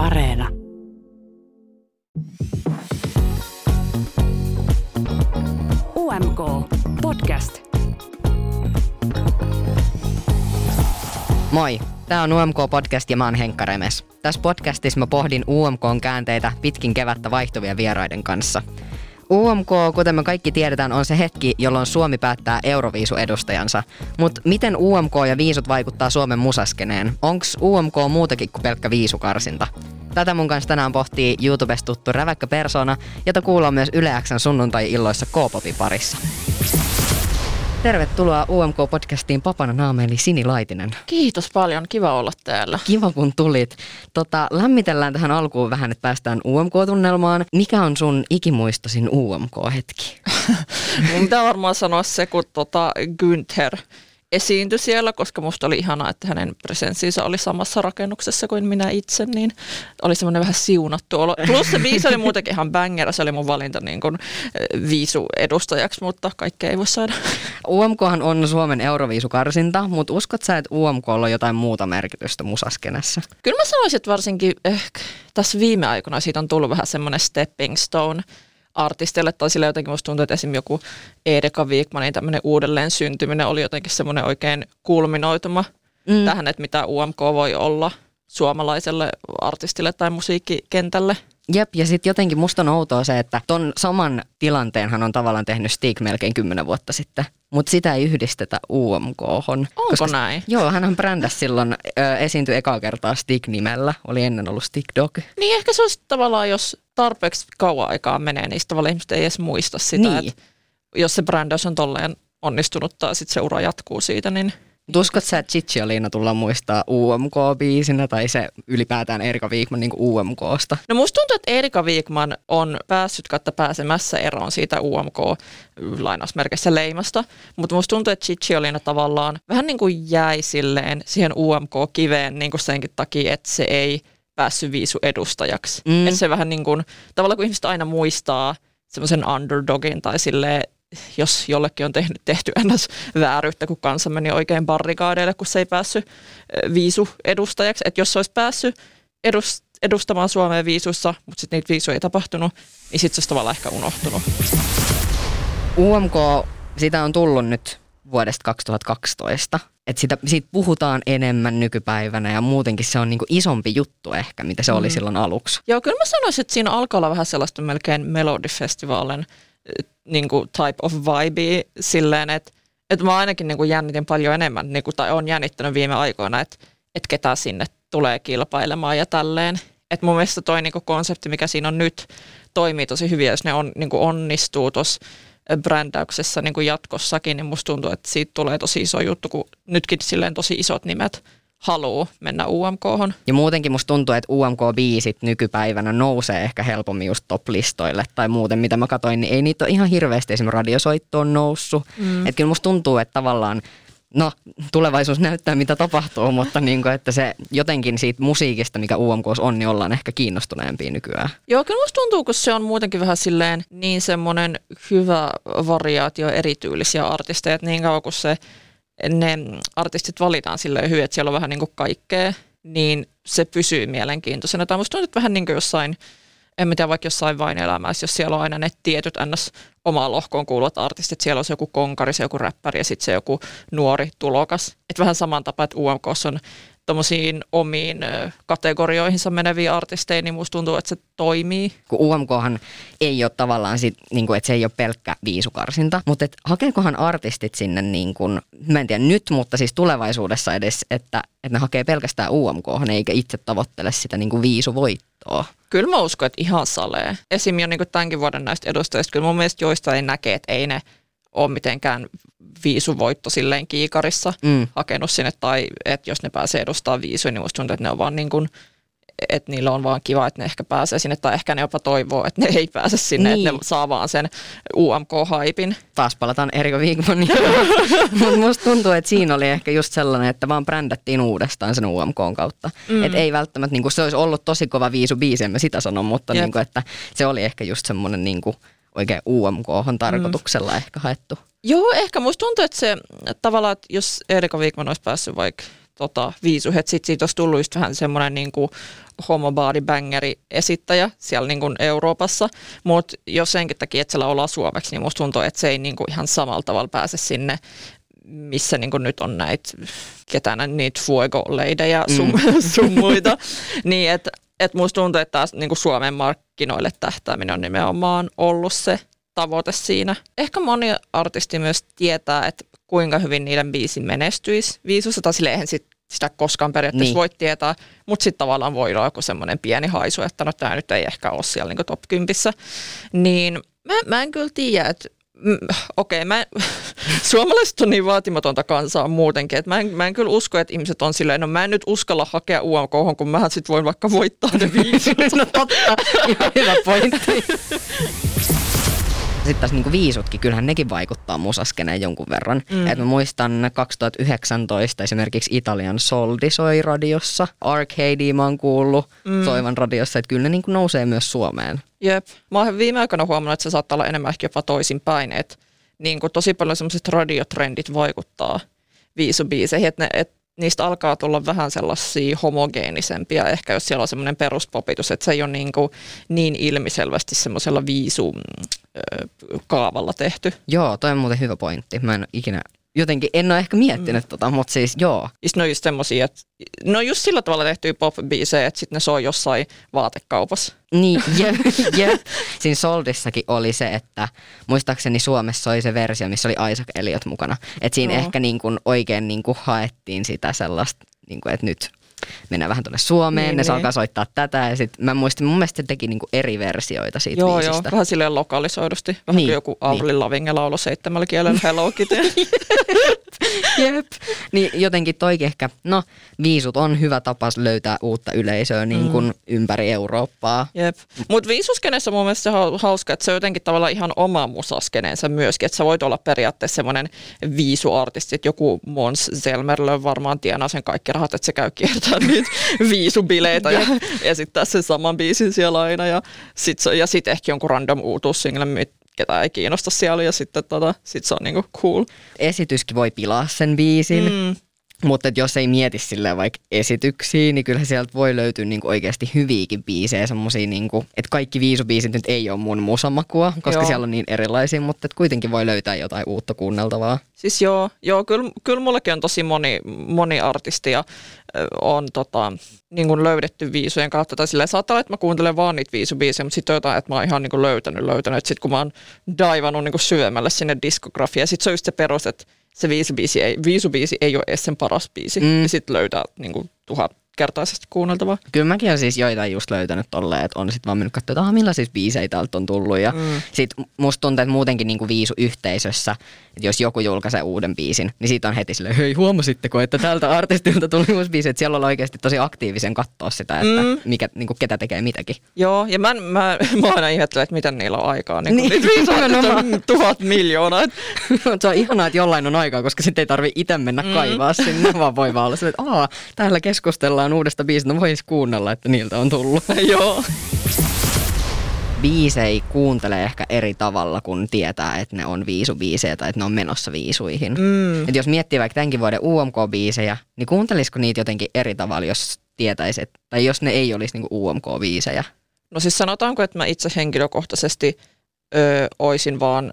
Areena. UMK Podcast. Moi, tämä on UMK-podcast ja mä oon Henkka Remes. Tässä podcastissa mä pohdin UMKn käänteitä pitkin kevättä vaihtuvia vieraiden kanssa. UMK, kuten me kaikki tiedetään, on se hetki, jolloin Suomi päättää Euroviisu-edustajansa. Mutta miten UMK ja viisut vaikuttaa Suomen musaskeneen? Onks UMK muutakin kuin pelkkä viisukarsinta? Tätä mun kanssa tänään pohtii YouTubesta tuttu räväkkä persona, jota kuullaan myös Yle Xn sunnuntai-illoissa K-popin parissa. Tervetuloa UMK-podcastiin papana naameeni Sini Laitinen. Kiitos paljon, kiva olla täällä. Kiva kun tulit. Tota, lämmitellään tähän alkuun vähän, että päästään UMK-tunnelmaan. Mikä on sun ikimuistosin UMK-hetki? Mun pitää varmaan sanoa se, kun tota Günther esiintyi siellä, koska musta oli ihanaa, että hänen presenssinsä oli samassa rakennuksessa kuin minä itse, niin oli semmoinen vähän siunattu olo. Plus se biisi oli muutenkin ihan banger, se oli mun valinta niin kuin viisu edustajaksi, mutta kaikkea ei voi saada. UMKhan on Suomen Euroviisukarsinta, mutta uskot sä, että UMK on jotain muuta merkitystä musaskenessä? Kyllä mä sanoisin, että varsinkin ehkä tässä viime aikoina siitä on tullut vähän semmoinen stepping stone artistille, tai sille jotenkin musta tuntuu, että esimerkiksi joku Edeka Wigmanin tämmöinen uudelleen syntyminen oli jotenkin semmoinen oikein kulminoituma mm. tähän, että mitä UMK voi olla suomalaiselle artistille tai musiikkikentälle. Jep, ja sitten jotenkin musta on outoa se, että ton saman tilanteenhan on tavallaan tehnyt Stig melkein kymmenen vuotta sitten, mutta sitä ei yhdistetä UMK-hon. Onko koska, näin? Joo, hän brändäsi silloin, ö, esiintyi ekaa kertaa Stig-nimellä, oli ennen ollut Stig Dog. Niin ehkä se olisi tavallaan, jos tarpeeksi kauan aikaa menee, niin tavallaan ihmiset ei edes muista sitä, niin. että jos se brändäys on tolleen onnistunut tai sitten se ura jatkuu siitä, niin – Uskot sä, että Liina tullaan muistaa UMK-biisinä tai se ylipäätään Erika Wigman niin UMKsta? No musta tuntuu, että Erika Wigman on päässyt kautta pääsemässä eroon siitä UMK-lainausmerkissä leimasta, mutta musta tuntuu, että Liina tavallaan vähän niin kuin jäi silleen siihen UMK-kiveen niin kuin senkin takia, että se ei päässyt viisu edustajaksi. Mm. Että se vähän niin kuin, tavallaan kun ihmiset aina muistaa semmoisen underdogin tai silleen jos jollekin on tehnyt, tehty ennäs vääryyttä, kun kansa meni oikein barrikaadeille, kun se ei päässyt viisu edustajaksi. Että jos se olisi päässyt edustamaan Suomea viisussa, mutta sitten niitä viisuja ei tapahtunut, niin sitten se olisi tavallaan ehkä unohtunut. UMK, sitä on tullut nyt vuodesta 2012. Että sitä, siitä puhutaan enemmän nykypäivänä ja muutenkin se on niinku isompi juttu ehkä, mitä se oli mm. silloin aluksi. Joo, kyllä mä sanoisin, että siinä alkaa olla vähän sellaista melkein Melodifestivaalin niin kuin type of vibe silleen, että että mä ainakin niin kuin jännitin paljon enemmän, niin kuin, tai on jännittänyt viime aikoina, että, että ketä sinne tulee kilpailemaan ja tälleen. Että mun mielestä toi niin kuin konsepti, mikä siinä on nyt, toimii tosi hyvin, jos ne on, niin kuin onnistuu tuossa brändäyksessä niin kuin jatkossakin, niin musta tuntuu, että siitä tulee tosi iso juttu, kun nytkin silleen tosi isot nimet haluaa mennä umk Ja muutenkin musta tuntuu, että UMK-biisit nykypäivänä nousee ehkä helpommin just top-listoille tai muuten, mitä mä katsoin, niin ei niitä ole ihan hirveästi esimerkiksi radiosoittoon noussut. Mm. Että kyllä musta tuntuu, että tavallaan No, tulevaisuus näyttää, mitä tapahtuu, mutta niin kuin, että se jotenkin siitä musiikista, mikä UMK on, niin ollaan ehkä kiinnostuneempia nykyään. Joo, kyllä musta tuntuu, kun se on muutenkin vähän silleen niin semmoinen hyvä variaatio erityylisiä artisteja, että niin kauan kuin se ne artistit valitaan silleen hyvin, että siellä on vähän niin kuin kaikkea, niin se pysyy mielenkiintoisena. Tai musta tuntuu, että vähän niin kuin jossain, en mä tiedä, vaikka jossain vain elämässä, jos siellä on aina ne tietyt ns. omaan lohkoon kuuluvat artistit, siellä on se joku konkari, se joku räppäri ja sitten se joku nuori tulokas. Että vähän saman tapa, että UMK on tuommoisiin omiin kategorioihinsa meneviä artisteja, niin musta tuntuu, että se toimii. Kun UMKhan ei ole tavallaan, sit, niin kuin, että se ei ole pelkkä viisukarsinta, mutta et, hakeekohan artistit sinne, niin kuin, mä en tiedä nyt, mutta siis tulevaisuudessa edes, että, että ne hakee pelkästään UMK, eikä itse tavoittele sitä niin kuin viisuvoittoa. Kyllä mä uskon, että ihan salee. Esim. jo niin tämänkin vuoden näistä edustajista, kyllä mun mielestä joista ei näkee, että ei ne ole mitenkään viisuvoitto silleen kiikarissa mm. hakenut sinne, tai että jos ne pääsee edustamaan viisuja, niin musta tuntuu, että ne on vaan niin kuin, että niillä on vaan kiva, että ne ehkä pääsee sinne, tai ehkä ne jopa toivoo, että ne ei pääse sinne, niin. että ne niin. saa vaan sen UMK-haipin. Taas palataan Erika Wigmaniin. Mutta musta tuntuu, että siinä oli ehkä just sellainen, että vaan brändättiin uudestaan sen UMK kautta. Mm. Että ei välttämättä, niin kuin se olisi ollut tosi kova viisu biisi, en mä sitä sano, mutta niin kuin, että se oli ehkä just semmoinen niin kuin, oikein UMK tarkoituksella mm. ehkä haettu. Joo, ehkä musta tuntuu, että se tavallaan, että jos Erika Wigman olisi päässyt vaikka tota, viisuhet. Sitten siitä olisi tullut just vähän semmoinen niin bangeri esittäjä siellä niin kuin Euroopassa, mutta jos senkin takia, että siellä ollaan suomeksi, niin musta tuntuu, että se ei niin kuin ihan samalla tavalla pääse sinne missä niin nyt on näitä, ketään niitä fuego-leidejä sun, mm. sun muita, niin että et musta tuntuu, että taas niin Suomen markkinoille tähtääminen on nimenomaan ollut se tavoite siinä. Ehkä moni artisti myös tietää, että kuinka hyvin niiden biisin menestyisi viisussa, tai silleen sit sitä koskaan periaatteessa niin. voi tietää, mutta sitten tavallaan voi olla joku semmoinen pieni haisu, että no tämä nyt ei ehkä ole siellä niin top 10. Niin mä, mä en kyllä tiedä, että okei, okay, suomalaiset on niin vaatimatonta kansaa muutenkin, että mä en, mä en kyllä usko, että ihmiset on silleen, no mä en nyt uskalla hakea UMK, kun mä sitten voin vaikka voittaa ne viisi. no totta, hyvä pointti. Sitten taas niinku viisutkin, kyllähän nekin vaikuttaa musaskeneen jonkun verran. Mm. Et mä muistan 2019 esimerkiksi Italian Soldi soi radiossa. Arcade mä oon kuullut mm. soivan radiossa, että kyllä ne niinku nousee myös Suomeen. Jep. Mä oon viime aikoina huomannut, että se saattaa olla enemmän ehkä jopa toisinpäin, että niin kuin tosi paljon semmoiset radiotrendit vaikuttaa viisubiiseihin, että, ne, että niistä alkaa tulla vähän sellaisia homogeenisempia, ehkä jos siellä on semmoinen peruspopitus, että se ei ole niin, kuin niin ilmiselvästi semmoisella viisu kaavalla tehty. Joo, toi on muuten hyvä pointti. Mä en ikinä jotenkin, en ole ehkä miettinyt mm. tota, mutta siis joo. Siis ne on just semmosia, että ne on just sillä tavalla tehtyjä pop-biisejä, että sitten ne soi jossain vaatekaupassa. Niin, jep, jep. Siinä Soldissakin oli se, että muistaakseni Suomessa oli se versio, missä oli Isaac Elliot mukana. Että siinä no. ehkä niin kuin oikein niin kuin haettiin sitä sellaista, niin kuin, että nyt mennään vähän tuonne Suomeen, niin, ne niin. alkaa soittaa tätä ja sitten mä muistin, mun mielestä se teki niinku eri versioita siitä joo, biisistä. Joo, vähän silleen lokalisoidusti, vähän niin, kuin joku Avril niin. Lavigne laulo seitsemällä kielellä Hello Kitty. Jep. Niin jotenkin toikin ehkä, no viisut on hyvä tapa löytää uutta yleisöä niin kuin mm. ympäri Eurooppaa. Jep. Mutta viisuskeneessä mun mielestä se on hauska, että se on jotenkin tavallaan ihan oma musaskeneensä myöskin, että sä voit olla periaatteessa semmoinen viisuartisti, että joku Mons Zelmerlö varmaan tienaa sen kaikki rahat, että se käy kiertää niitä viisubileitä ja esittää sen saman biisin siellä aina ja sitten ja sit ehkä jonkun random uutuussingle, ketä ei kiinnosta siellä ja sitten tota, sit se on niinku cool. Esityskin voi pilaa sen biisin. Mm. Mutta jos ei mieti silleen vaikka esityksiä, niin kyllä sieltä voi löytyä niinku oikeasti hyviäkin biisejä, semmosia niinku, että kaikki viisubiisit nyt ei ole mun musamakua, koska joo. siellä on niin erilaisia, mutta et kuitenkin voi löytää jotain uutta kuunneltavaa. Siis joo, joo kyllä, kyllä mullekin on tosi moni, moni artisti ja on tota, niin kuin löydetty viisujen kautta. Tai silleen saattaa olla, että mä kuuntelen vaan niitä viisubiisejä, mutta sitten on jotain, että mä oon ihan niin kuin löytänyt, löytänyt. Sitten kun mä oon daivannut niin kuin syvemmälle sinne diskografiaan, sitten se on just se perus, että se viisubiisi ei, viisubiisi ei ole edes sen paras biisi. Mm. Ja sitten löytää niin kuin, tuhat kertaisesti kuunneltavaa. Kyllä mäkin olen siis joitain just löytänyt tolleen, että on sitten vaan mennyt katsoa, että millaisia biisejä täältä on tullut. Ja mm. sitten musta tuntuu, että muutenkin niinku viisu yhteisössä, että jos joku julkaisee uuden biisin, niin siitä on heti silleen, hei huomasitteko, että tältä artistilta tuli uusi biisi, että siellä on oikeasti tosi aktiivisen katsoa sitä, että mm. mikä, niinku, ketä tekee mitäkin. Joo, ja mä, mä, mä aina ihmettelen, että miten niillä on aikaa. Niin, niin niitä tuhat miljoonaa. se on ihanaa, että jollain on aikaa, koska sitten ei tarvi itse mennä mm. kaivaa sinne, vaan voi vaan olla että Aa, täällä keskustellaan kuullaan uudesta biisistä, no kuunnella, että niiltä on tullut. Joo. Biisei kuuntelee ehkä eri tavalla, kun tietää, että ne on viisubiisejä tai että ne on menossa viisuihin. Mm. Et jos miettii vaikka tämänkin vuoden UMK-biisejä, niin kuuntelisiko niitä jotenkin eri tavalla, jos tietäisi, että, tai jos ne ei olisi niinku UMK-biisejä? No siis sanotaanko, että mä itse henkilökohtaisesti ö, oisin vaan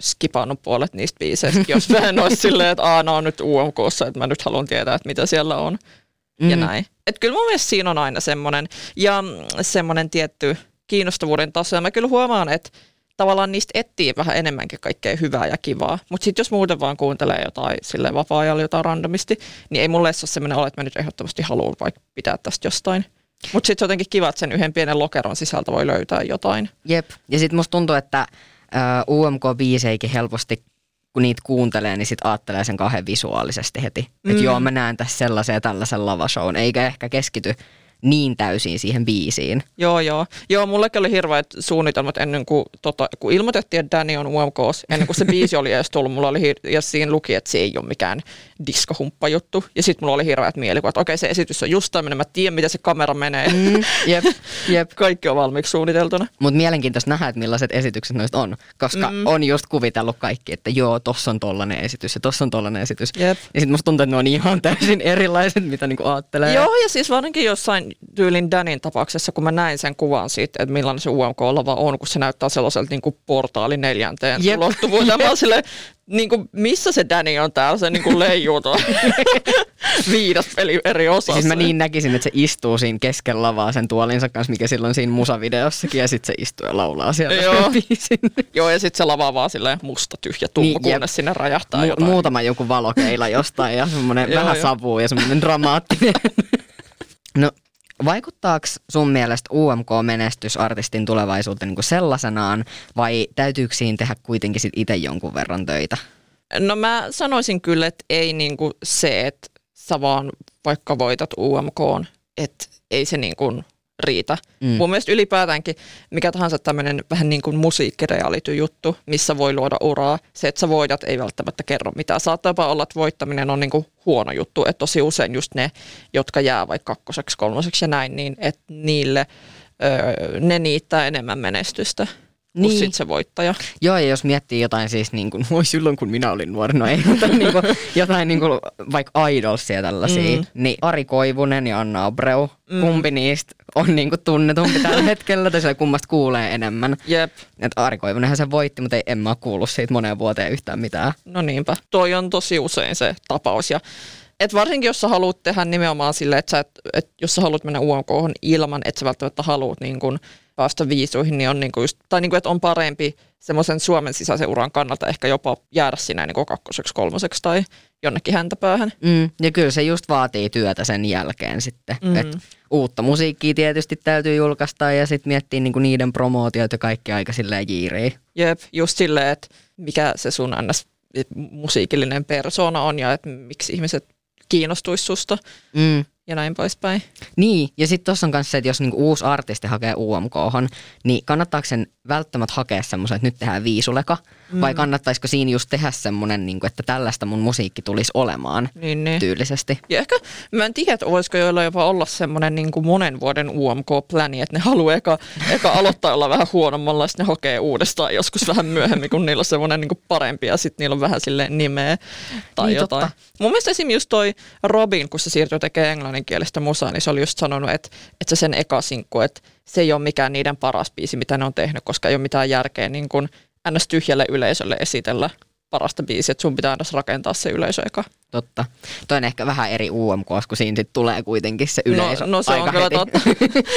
skipannut puolet niistä biiseistä, jos mä en olisi silleen, että aina on nyt UMKssa, että mä nyt haluan tietää, että mitä siellä on mm. ja näin. Et kyllä mun mielestä siinä on aina semmoinen, ja semmoinen tietty kiinnostavuuden taso. Ja mä kyllä huomaan, että tavallaan niistä etsii vähän enemmänkin kaikkea hyvää ja kivaa. Mutta sitten jos muuten vaan kuuntelee jotain sille vapaa-ajalla jotain randomisti, niin ei mulle ole semmoinen ole, että mä nyt ehdottomasti haluan vaikka pitää tästä jostain. Mutta sitten jotenkin kiva, että sen yhden pienen lokeron sisältä voi löytää jotain. Jep. Ja sitten musta tuntuu, että UMK-biiseikin helposti kun niitä kuuntelee, niin sitten ajattelee sen kahden visuaalisesti heti. Mm. Että joo, mä näen tässä sellaisen ja tällaisen lavashown, eikä ehkä keskity niin täysin siihen biisiin. Joo, joo. Joo, mullekin oli hirveät suunnitelmat ennen kuin, tota, kun ilmoitettiin, että Danny on UMKs, ennen kuin se biisi oli edes tullut, mulla oli hir- ja siinä luki, että se ei ole mikään diskohumppajuttu. Ja sitten mulla oli hirveät mielikuvat, että okei se esitys on just tämmöinen, mä tiedän miten se kamera menee. Mm, jep, jep. Kaikki on valmiiksi suunniteltuna. Mutta mielenkiintoista nähdä, että millaiset esitykset noista on, koska mm. on just kuvitellut kaikki, että joo, tossa on tollanen esitys ja tossa on tollanen esitys. Jep. Ja sitten musta tuntuu, että ne on ihan täysin erilaiset, mitä niinku ajattelee. Joo, ja siis varsinkin jossain tyylin Danin tapauksessa, kun mä näin sen kuvan siitä, että millainen se UMK-lava on, kun se näyttää sellaiselta niin kuin portaali neljänteen Jep. ulottuvuuteen. Mä silleen, niin kuin, missä se Danny on täällä, se niin kuin leijuu viidas peli eri osassa. Siis mä niin näkisin, että se istuu siinä keskellä lavaa sen tuolinsa kanssa, mikä silloin siinä musavideossakin, ja sitten se istuu ja laulaa siellä Joo. biisin. Joo, ja sitten se lava vaan silleen musta tyhjä tumma, Niin, niin, jep. kunnes sinne räjähtää Mu- jotain. muutama joku valokeila jostain ja semmoinen vähän savu ja semmoinen dramaattinen. no, vaikuttaako sun mielestä UMK-menestys artistin tulevaisuuteen niin kuin sellaisenaan vai täytyykö siinä tehdä kuitenkin sit itse jonkun verran töitä? No mä sanoisin kyllä, että ei niinku se, että sä vaan vaikka voitat UMK, että ei se niinku riitä. Mm. Mun mielestä ylipäätäänkin mikä tahansa tämmöinen vähän niin kuin musiikkireality-juttu, missä voi luoda uraa. Se, että sä voitat, ei välttämättä kerro mitään. Saattaa olla, että voittaminen on niin kuin huono juttu. Että tosi usein just ne, jotka jää vaikka kakkoseksi, kolmoseksi ja näin, niin että niille öö, ne niittää enemmän menestystä Niin. sit se voittaja. Joo, ja jos miettii jotain siis, niin kuin, voi silloin kun minä olin nuori, no ei, mutta niin kuin, jotain niin kuin, vaikka idolsia tällaisia, mm. Niin Ari Koivunen ja Anna Abreu, mm. kumpi niistä on niin kuin, tunnetumpi tällä hetkellä, tai se kummasta kuulee enemmän. Jep. Et Ari Koivunenhan se voitti, mutta ei, en mä kuullut siitä moneen vuoteen yhtään mitään. No niinpä. Toi on tosi usein se tapaus. Ja et varsinkin jos sä haluat tehdä nimenomaan sille, että et, et, jos sä haluat mennä UMK ilman, että sä välttämättä haluat niin kun päästä viisuihin, niin on niin kun just, tai niin kun, että on parempi semmoisen Suomen sisäisen uran kannalta ehkä jopa jäädä sinä niin kakkoseksi, kolmoseksi tai jonnekin häntäpäähän. Mm, ja kyllä se just vaatii työtä sen jälkeen sitten. Mm. Et uutta musiikkia tietysti täytyy julkaista ja sitten miettiä niinku niiden promootioita ja kaikki aika silleen jiiriä. Jep, just silleen, että mikä se sun ns. musiikillinen persona on ja että miksi ihmiset kiinnostuisi susta Mm. Ja näin poispäin. Niin, ja sitten tuossa on myös se, että jos niinku uusi artisti hakee UMK, niin kannattaako sen välttämättä hakea semmoisen, että nyt tehdään viisuleka, mm. vai kannattaisiko siinä just tehdä semmoinen, niinku, että tällaista mun musiikki tulisi olemaan Niin, niin. tyylisesti? Ja ehkä, mä en tiedä, että voisiko joilla jopa olla semmoinen niin kuin monen vuoden UMK-pläni, että ne haluaa eka, eka aloittaa olla vähän huonommalla, sitten ne hakee uudestaan joskus vähän myöhemmin, kun niillä on semmoinen niin kuin parempi, ja sitten niillä on vähän silleen nimeä tai Niin, niin, jotain. totta. Mun mielestä esimerkiksi just toi Robin, kun se siirtyi tekemään englanninkielistä musaa, niin se oli just sanonut, että, että se sen eka sinkku, että se ei ole mikään niiden paras biisi, mitä ne on tehnyt, koska ei ole mitään järkeä niin kuin ns. tyhjälle yleisölle esitellä parasta biisiä, että sun pitää aina rakentaa se yleisö eka. Totta. Toi on ehkä vähän eri UMK, kun siinä sit tulee kuitenkin se yleisö No, no se aika on kyllä heti. totta.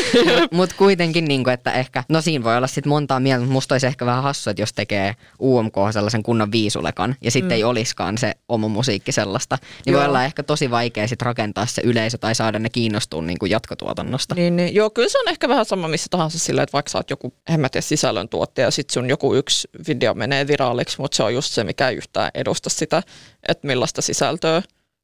Mutta kuitenkin, niin että ehkä, no siinä voi olla sitten montaa mieltä, mutta musta olisi ehkä vähän hassu, että jos tekee UMK sellaisen kunnon viisulekan ja sitten mm. ei olisikaan se oma musiikki sellaista, niin Joo. voi olla ehkä tosi vaikea sitten rakentaa se yleisö tai saada ne kiinnostua niin kuin jatkotuotannosta. Niin, niin, joo, kyllä se on ehkä vähän sama missä tahansa sillä, että vaikka sä oot joku, en mä tiedä, sisällöntuottaja ja sit sun joku yksi video menee viraaliksi, mutta se on just se, mikä ei yhtään edusta sitä, että millaista sisältöä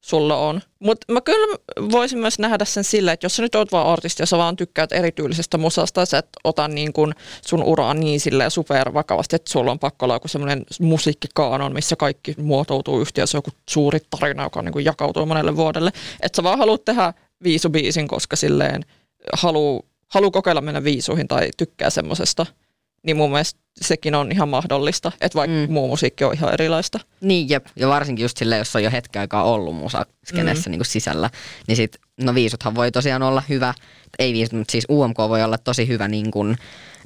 sulla on. Mutta mä kyllä voisin myös nähdä sen sillä, että jos sä nyt oot vaan artisti ja sä vaan tykkäät erityylisestä musasta, sä et ota niin kun sun uraa niin silleen super vakavasti, että sulla on pakko olla joku semmoinen musiikkikaanon, missä kaikki muotoutuu yhteen, se on joku suuri tarina, joka niin jakautuu monelle vuodelle. Että sä vaan haluat tehdä viisubiisin, koska silleen haluu, haluu kokeilla mennä viisuihin tai tykkää semmosesta, niin mun mielestä sekin on ihan mahdollista, että vaikka Mm. muu musiikki on ihan erilaista. Niin, jep. Ja varsinkin just silleen, jos on jo hetken aikaa ollut musaskenessä mm. niin kuin sisällä, niin sit, no viisuthan voi tosiaan olla hyvä, ei viisut, mutta siis UMK voi olla tosi hyvä niin kuin,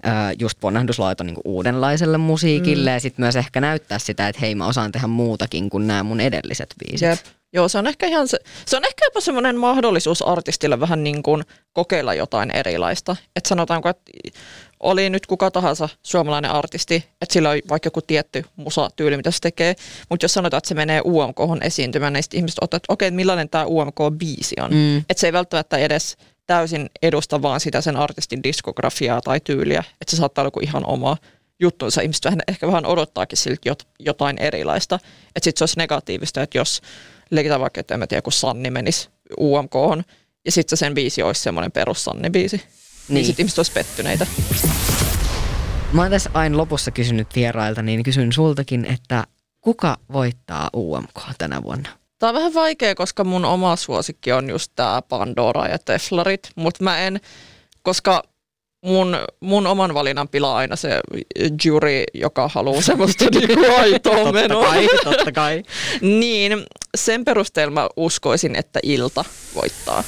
äh, just ponnahduslaito niin uudenlaiselle musiikille mm. ja sitten myös ehkä näyttää sitä, että hei mä osaan tehdä muutakin kuin nämä mun edelliset biisit. Jep. Joo, se on ehkä ihan se, se on ehkä jopa semmoinen mahdollisuus artistille vähän niin kuin kokeilla jotain erilaista. Että sanotaanko, että oli nyt kuka tahansa suomalainen artisti, että sillä on vaikka joku tietty musatyyli, mitä se tekee, mutta jos sanotaan, että se menee UMK esiintymään, niin sitten ihmiset ottaa, että okei, millainen tämä UMK-biisi on. Mm. Että se ei välttämättä edes täysin edusta vaan sitä sen artistin diskografiaa tai tyyliä, että se saattaa olla joku ihan oma juttunsa. Ihmiset vähän, ehkä vähän odottaakin siltä jot, jotain erilaista. Että sitten se olisi negatiivista, että jos leikitään vaikka, että en mä tiedä, kun Sanni menisi UMK ja sitten sen biisi olisi semmoinen perus Sanni-biisi. Niin, Niin. sitten ihmiset olisi pettyneitä. Mä oon tässä aina lopussa kysynyt vierailta, niin kysyn sultakin, että kuka voittaa UMK tänä vuonna? Tämä on vähän vaikea, koska mun oma suosikki on just tämä Pandora ja Teflarit, mutta mä en, koska mun, mun oman valinnan pilaa aina se jury, joka haluaa semmoista niinku aitoa menoa. Totta kai, totta kai. niin, sen perusteella mä uskoisin, että Ilta voittaa.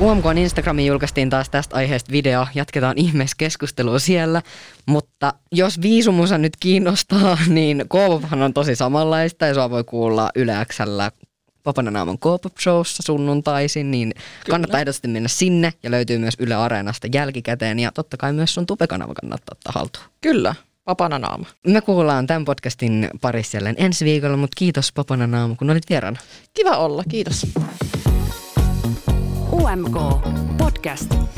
UMKn Instagramiin julkaistiin taas tästä aiheesta video. Jatketaan ihmeessä keskustelua siellä. Mutta jos viisumusa nyt kiinnostaa, niin K-pophan on tosi samanlaista ja sua voi kuulla Yle Xllä Papananaaman K-pop showssa sunnuntaisin, niin Kyllä. kannattaa ehdottomasti mennä sinne ja löytyy myös Yle Areenasta jälkikäteen ja totta kai myös sun tupekanava kannattaa ottaa haltuun. Kyllä, Papananaama. Me kuullaan tämän podcastin parissa jälleen ensi viikolla, mutta kiitos Papananaama, kun olit vieraana. Kiva olla, kiitos. UMK Podcast.